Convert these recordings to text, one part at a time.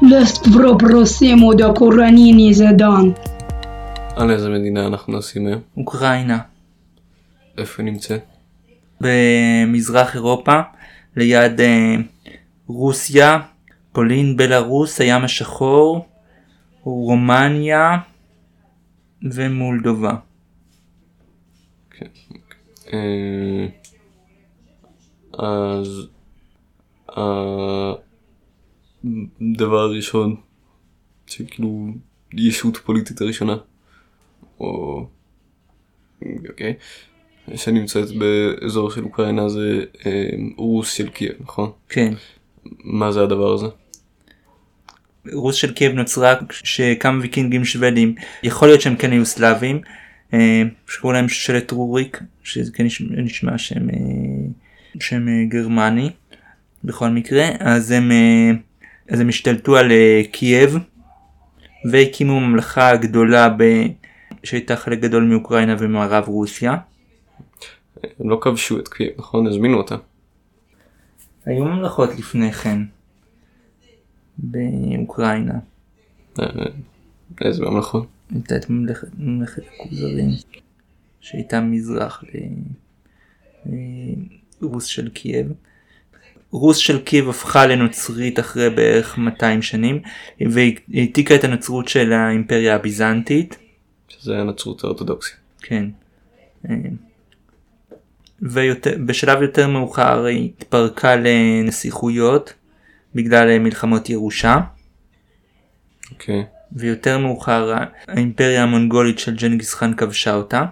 Vreo prosimo de coranini zedan. על איזה מדינה אנחנו נוסעים היום? אוקראינה, איפה היא נמצאת? במזרח אירופה, ליד אה, רוסיה, פולין, בלארוס, הים השחור, רומניה ומולדובה. אה, אז הדבר הראשון שכאילו ישות פוליטית הראשונה או אוקיי שנמצאת באזור של אוקראינה זה אה, רוס של קייב נכון? כן. מה זה הדבר הזה? רוס של קייב נוצרה כשכמה ויקינגים שוודים, יכול להיות שהם כן היו סלאבים, אה, שקראו להם שושלת רוריק, שזה כן נשמע, נשמע שם, אה, שם אה, גרמני בכל מקרה, אז הם, אה, אז הם השתלטו על אה, קייב והקימו ממלכה גדולה ב... שהייתה חלק גדול מאוקראינה ומערב רוסיה. הם לא כבשו את קייב נכון? הזמינו אותה. היו ממלכות לפני כן באוקראינה. אה, איזה ממלכות? הייתה את ממלכת, ממלכת הכוזרים שהייתה מזרח לרוס של קייב. רוס של קייב הפכה לנוצרית אחרי בערך 200 שנים והעתיקה את הנצרות של האימפריה הביזנטית. שזה הנצרות האורתודוקסית. כן. ובשלב יותר מאוחר היא התפרקה לנסיכויות בגלל מלחמות ירושה. אוקיי. ויותר מאוחר האימפריה המונגולית של ג'נגיס חאן כבשה אותה.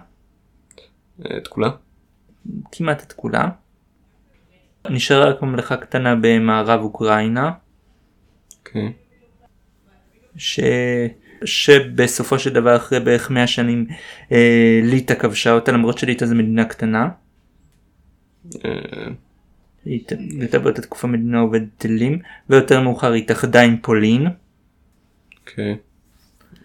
את כולה? כמעט את כולה. נשארה רק ממלכה קטנה במערב אוקראינה. אוקיי. ש... שבסופו של דבר אחרי בערך 100 שנים אה, ליטא כבשה אותה למרות שליטא זו מדינה קטנה. אה, הייתה באותה תקופה מדינה עובדת אלים ויותר מאוחר היא התאחדה עם פולין. אוקיי.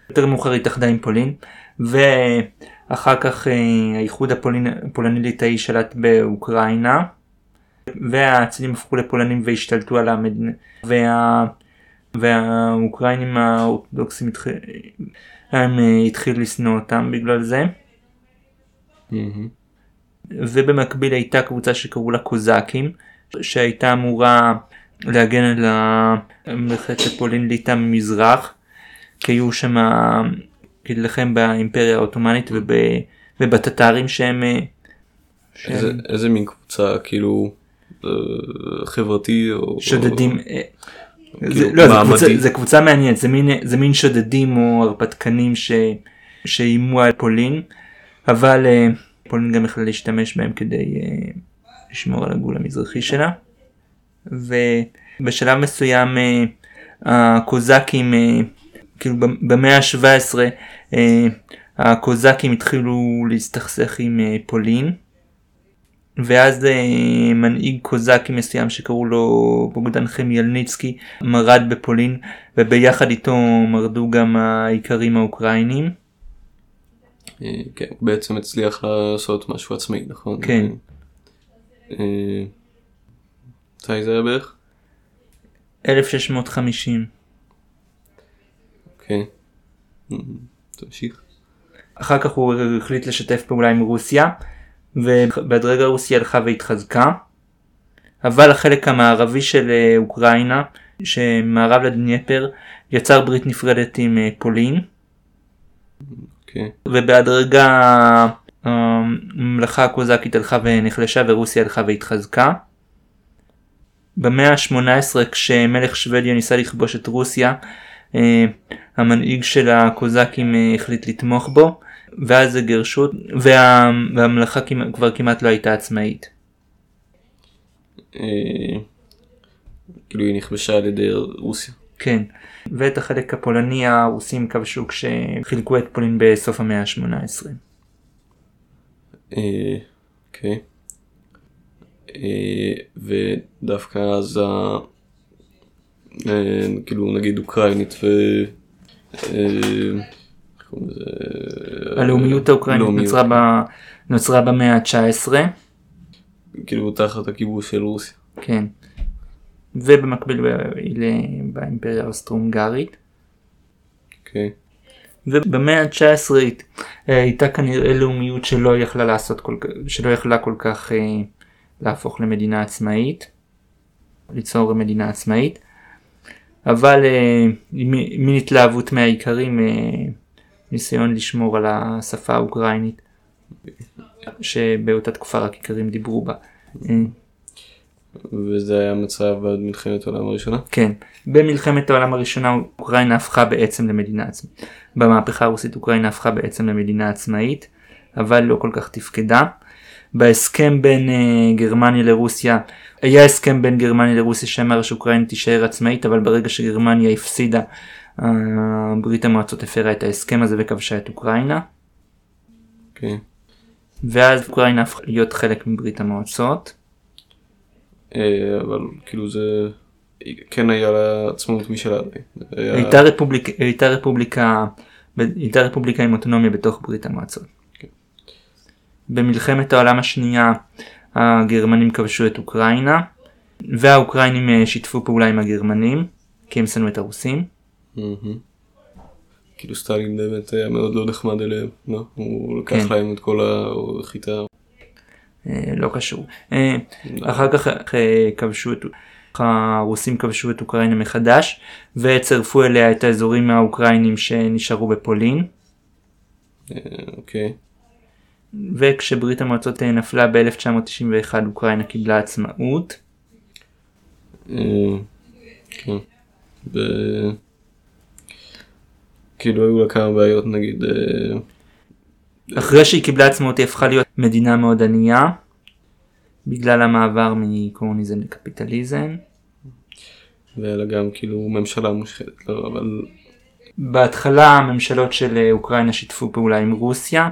יותר מאוחר היא התאחדה עם פולין ואחר כך אה, האיחוד הפולין- הפולני-ליטאי שלט באוקראינה והצדים הפכו לפולנים והשתלטו על המדינה וה... והאוקראינים האורתודוקסים התחיל... הם אה, התחילו לשנוא אותם בגלל זה. ובמקביל הייתה קבוצה שקראו לה קוזאקים שהייתה אמורה להגן על המלכת פולין ליטא ממזרח כי היו שם להילחם באימפריה העות'מאנית וב... ובטטרים שהם אה, שהם איזה- איזה מין קבוצה כאילו חברתי או... שודדים. אה, כאילו, זה, לא, זה. קבוצה, זה קבוצה מעניינת, זה מין, זה מין שודדים או הרפתקנים ש, שאיימו על פולין, אבל אה, פולין גם יכלה להשתמש בהם כדי אה, לשמור על הגבול המזרחי שלה. ובשלב מסוים אה, הקוזקים, אה, כאילו במאה ה-17, אה, הקוזקים התחילו להסתכסך עם אה, פולין. ואז אה, מנהיג קוזקי מסוים שקראו לו בוגדן חמיאלניצקי מרד בפולין וביחד איתו מרדו גם האיכרים האוקראינים. אה, כן, בעצם הצליח לעשות משהו עצמי, נכון? כן. אה, מתי זה היה בערך? 1650. אוקיי. תמשיך. אחר כך הוא החליט לשתף פעולה עם רוסיה ובהדרגה רוסיה הלכה והתחזקה. אבל החלק המערבי של אה, אוקראינה שמערב לדנייפר יצר ברית נפרדת עם אה, פולין. אוקיי. ובהדרגה הממלכה הקוזקית הלכה ונחלשה ורוסיה הלכה והתחזקה. במאה ה-18 כשמלך שוודיה ניסה לכבוש את רוסיה אה, המנהיג של הקוזקים החליט לתמוך בו ואז זה גירשו וה, כמעט- כבר כמעט לא הייתה עצמאית. אה, כאילו היא נכבשה על ידי רוסיה. כן. ואת החלק הפולני הרוסים כבשו כשחילקו את פולין בסוף המאה ה-18. אה, אוקיי. אה, ודווקא אז כאילו נגיד אוקראינית ו... אה, קוראים לזה? הלאומיות האוקראינית לאומיות. נוצרה, ב... נוצרה במאה ה-19. כאילו תחת הכיבוש של רוסיה. כן. ובמקביל ב- באימפריה האוסטרו-הונגרית. אוקיי. ובמאה ה-19 הייתה כנראה לאומיות שלא יכלה לעשות כל כך, שלא יכלה כל כך אה, להפוך למדינה עצמאית, ליצור מדינה עצמאית, אבל אה, מין התלהבות מהאיכרים, אה, ניסיון לשמור על השפה האוקראינית, שבאותה תקופה רק איכרים דיברו בה. וזה היה המצב עד מלחמת העולם הראשונה? כן, במלחמת העולם הראשונה אוקראינה הפכה בעצם למדינה עצמאית. במהפכה הרוסית אוקראינה הפכה בעצם למדינה עצמאית, אבל לא כל כך תפקדה. בהסכם בין uh, גרמניה לרוסיה, היה הסכם בין גרמניה לרוסיה שאמר שאוקראינה תישאר עצמאית, אבל ברגע שגרמניה הפסידה, ברית המועצות הפרה את ההסכם הזה וכבשה את אוקראינה, אוקיי. ואז אוקראינה הפכה להיות חלק מברית המועצות. אה, אבל כאילו זה כן היה לה עצמאות משלה. היה- הייתה רפובליקה, הייתה רפובליקה, הייתה רפובליקה עם אוטונומיה בתוך ברית המועצות. כן. במלחמת העולם השנייה הגרמנים כבשו את אוקראינה והאוקראינים אה, שיתפו פעולה עם הגרמנים כי הם שנאו את הרוסים. כאילו סטלין באמת היה מאוד לא נחמד אליהם, לא? הוא לקח כן. להם את כל החיטה. אה, לא קשור. אה, אחר כך אה, כבשו את... הרוסים כבשו את אוקראינה מחדש וצרפו אליה את האזורים האוקראינים שנשארו בפולין. אוקיי. וכשברית המועצות נפלה ב-1991 אוקראינה קיבלה עצמאות. כן. כאילו היו לה כמה בעיות נגיד. אה, אחרי שהיא קיבלה עצמאות היא הפכה להיות מדינה מאוד ענייה בגלל המעבר מקומוניזם לקפיטליזם. והיה לה גם כאילו ממשלה מושחתת, לא, אבל בהתחלה הממשלות של אה, אוקראינה שיתפו פעולה עם רוסיה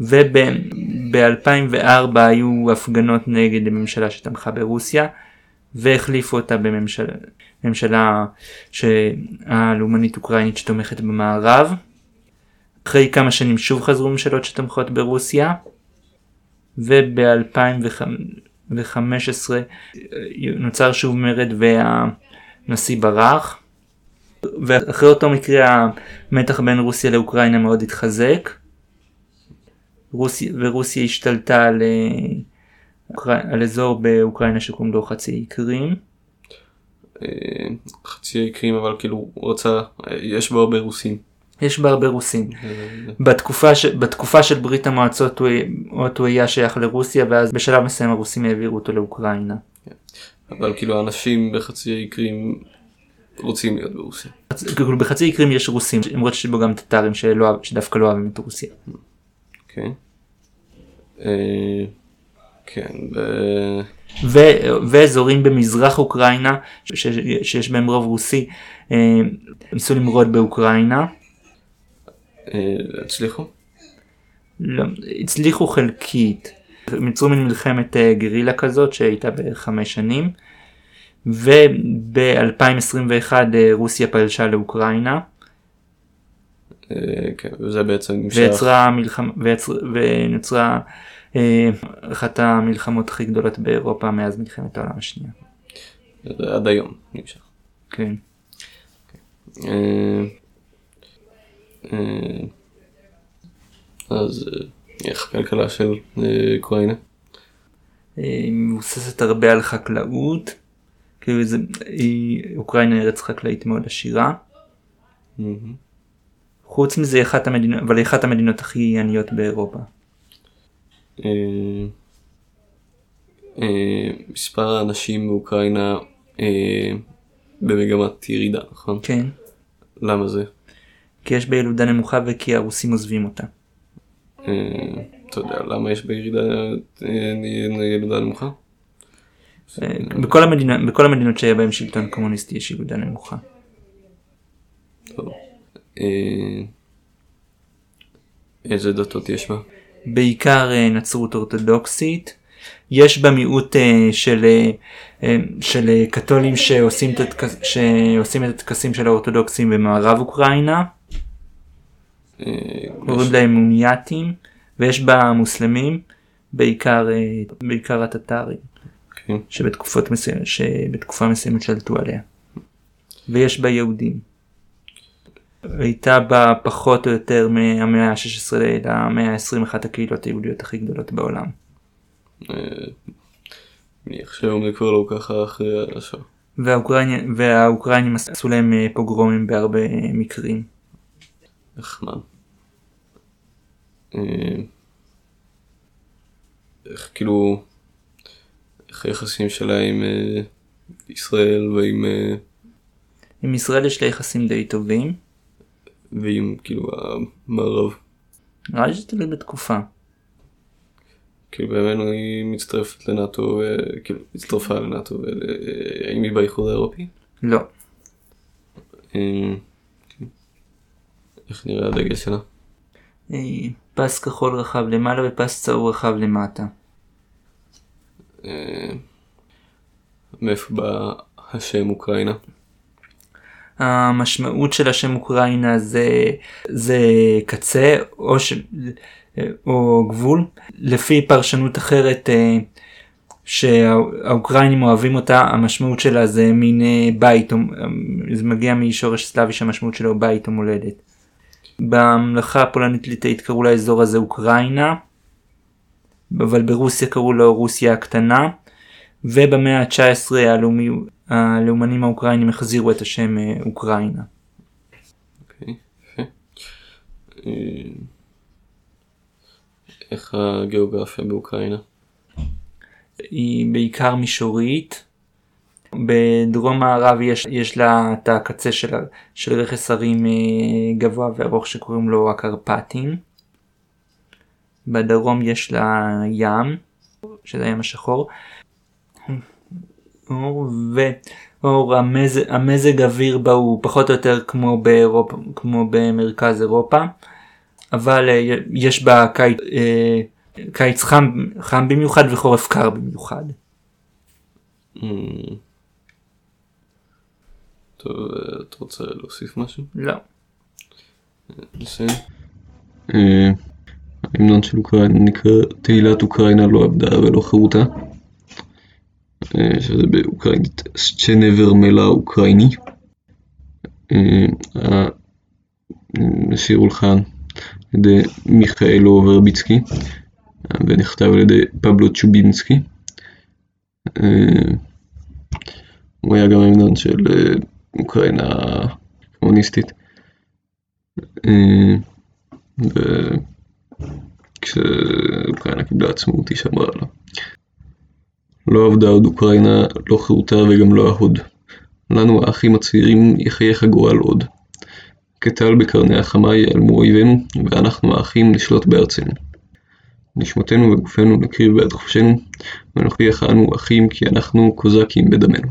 וב-2004 היו הפגנות נגד הממשלה שתמכה ברוסיה והחליפו אותה בממשלה ממשלה שהלאומנית אוקראינית שתומכת במערב. אחרי כמה שנים שוב חזרו ממשלות שתומכות ברוסיה וב-2015 נוצר שוב מרד והנשיא ברח. ואחרי אותו מקרה המתח בין רוסיה לאוקראינה מאוד התחזק. רוסיה, ורוסיה השתלטה על, אה, על אזור באוקראינה שקוראים לו חצי האי קרים. חצי האי קרים אבל כאילו הוא רצה, יש בו הרבה רוסים. יש בה הרבה רוסים. אה, בתקופה, ש... בתקופה של ברית המועצות הוא... הוא היה שייך לרוסיה ואז בשלב מסוים הרוסים העבירו אותו לאוקראינה. אבל כאילו האנשים בחצי האי קרים רוצים להיות ברוסיה. כאילו בחצי האי קרים יש רוסים למרות שיש בו גם טטרים שלא... שדווקא לא אוהבים את רוסיה. אוקיי. אה, כן, ו- ו... ואזורים במזרח אוקראינה ש... שיש בהם רוב רוסי אה, ניסו למרוד באוקראינה. אה, הצליחו? לא, הצליחו חלקית. הם יצרו מין מלחמת אה, גרילה כזאת שהייתה בערך חמש שנים. וב-2021 רוסיה פלשה לאוקראינה אה, כן, וזה בעצם נמשך. ויצרה מלחמה ויצר, ונוצרה אה, אחת המלחמות הכי גדולות באירופה מאז מלחמת העולם השנייה. עד היום נמשך. כן. אה, אה, אז אה, איך הכלכלה של אה, אוקראינה? אה, היא מבוססת הרבה על חקלאות. כאילו זה, היא, אוקראינה ארץ חקלאית מאוד עשירה. מהמם. חוץ מזה היא אחת המדינות, אבל היא אחת המדינות הכי עניות באירופה. אה, אה, מספר האנשים באוקראינה אה, במגמת ירידה, נכון? כן. למה זה? כי יש בה ילודה נמוכה וכי הרוסים עוזבים אותה. אתה יודע למה יש בירידה ילודה נמוכה? בכל, המדינה, בכל המדינות שהיה בהם שלטון קומוניסטי יש ילודה נמוכה. איזה דתות יש בה? בעיקר אה, נצרות אורתודוקסית. יש בה מיעוט אה, של, אה, של קתולים שעושים את, הטקס, שעושים את הטקסים של האורתודוקסים במערב אוקראינה, קוראים להם מונייתים, ויש בה מוסלמים, בעיקר, בעיקר הטטרים. כן. שבתקופות מסוימת, שבתקופה מסוימת שלטו עליה. ויש בה יהודים. הייתה בה פחות או יותר מהמאה ה-16 למאה ה-20 אחת הקהילות היהודיות הכי גדולות בעולם. אה, מניח שהיום זה כבר לא ככה אחרי השואה. והאוקראינים, והאוקראינים עשו להם אה, פוגרומים בהרבה אה, מקרים. נחמד. איך כאילו, איך היחסים שלה עם ישראל ועם, עם ישראל יש לה יחסים די טובים, ועם כאילו המערב. נראה לי שזה תלוי בתקופה. כאילו בימינו היא מצטרפת לנאטו, כאילו הצטרפה לנאטו, האם היא באיחוד האירופי? לא. כן. איך נראה הדגל שלה? אה, פס כחול רחב למעלה ופס צהוב רחב למטה. אה, מאיפה בא השם אוקראינה? המשמעות של השם אוקראינה זה, זה קצה או, ש, או גבול. לפי פרשנות אחרת אה, שהאוקראינים אוהבים אותה, המשמעות שלה זה מין אה, בית, זה מגיע משורש סלאבי שהמשמעות שלו בית או מולדת. בממלכה הפולנית ליטאית קראו לאזור הזה אוקראינה, אבל ברוסיה קראו לו רוסיה הקטנה, ובמאה ה-19 הלאומי, הלאומנים האוקראינים החזירו את השם אה, אוקראינה. אוקיי, יפה. אה, איך הגיאוגרפיה באוקראינה? היא בעיקר מישורית. בדרום מערב יש, יש לה את הקצה של, של רכס הרים אה, גבוה וארוך שקוראים לו הקרפטים. בדרום יש לה ים, שזה הים השחור. אור ו... אור המזג, המזג אוויר בה הוא פחות או יותר כמו באירופה, כמו במרכז אירופה, אבל אה, יש בה קיץ, אה, קיץ חם, חם במיוחד וחורף קר במיוחד. אה, טוב, אה, אתה רוצה להוסיף משהו? לא. נסיים. אה, ההמנון של אוקראינה נקרא תהילת אוקראינה לא עבדה ולא חירותה. אה, שזה באוקראינית סצ'נבר מלה אוקראיני. אה, השיר הולחן על ידי מיכאלו ורביצקי אה, ונכתב על ידי פבלו צ'ובינסקי. אה, הוא היה גם ההמנון של אה, אוקראינה הקומוניסטית. אה, וכשאוקראינה קיבלה עצמאות היא שמרה עליו. לא עבדה עוד אוקראינה, לא חירותה וגם לא ההוד. לנו האחים הצעירים יחייך הגורל עוד. כטל בקרני החמה ייעלמו אויבינו, ואנחנו האחים נשלוט בארצנו. נשמתנו וגופנו נקריב בעד חופשנו, ונוכיח אנו אחים כי אנחנו קוזקים בדמנו.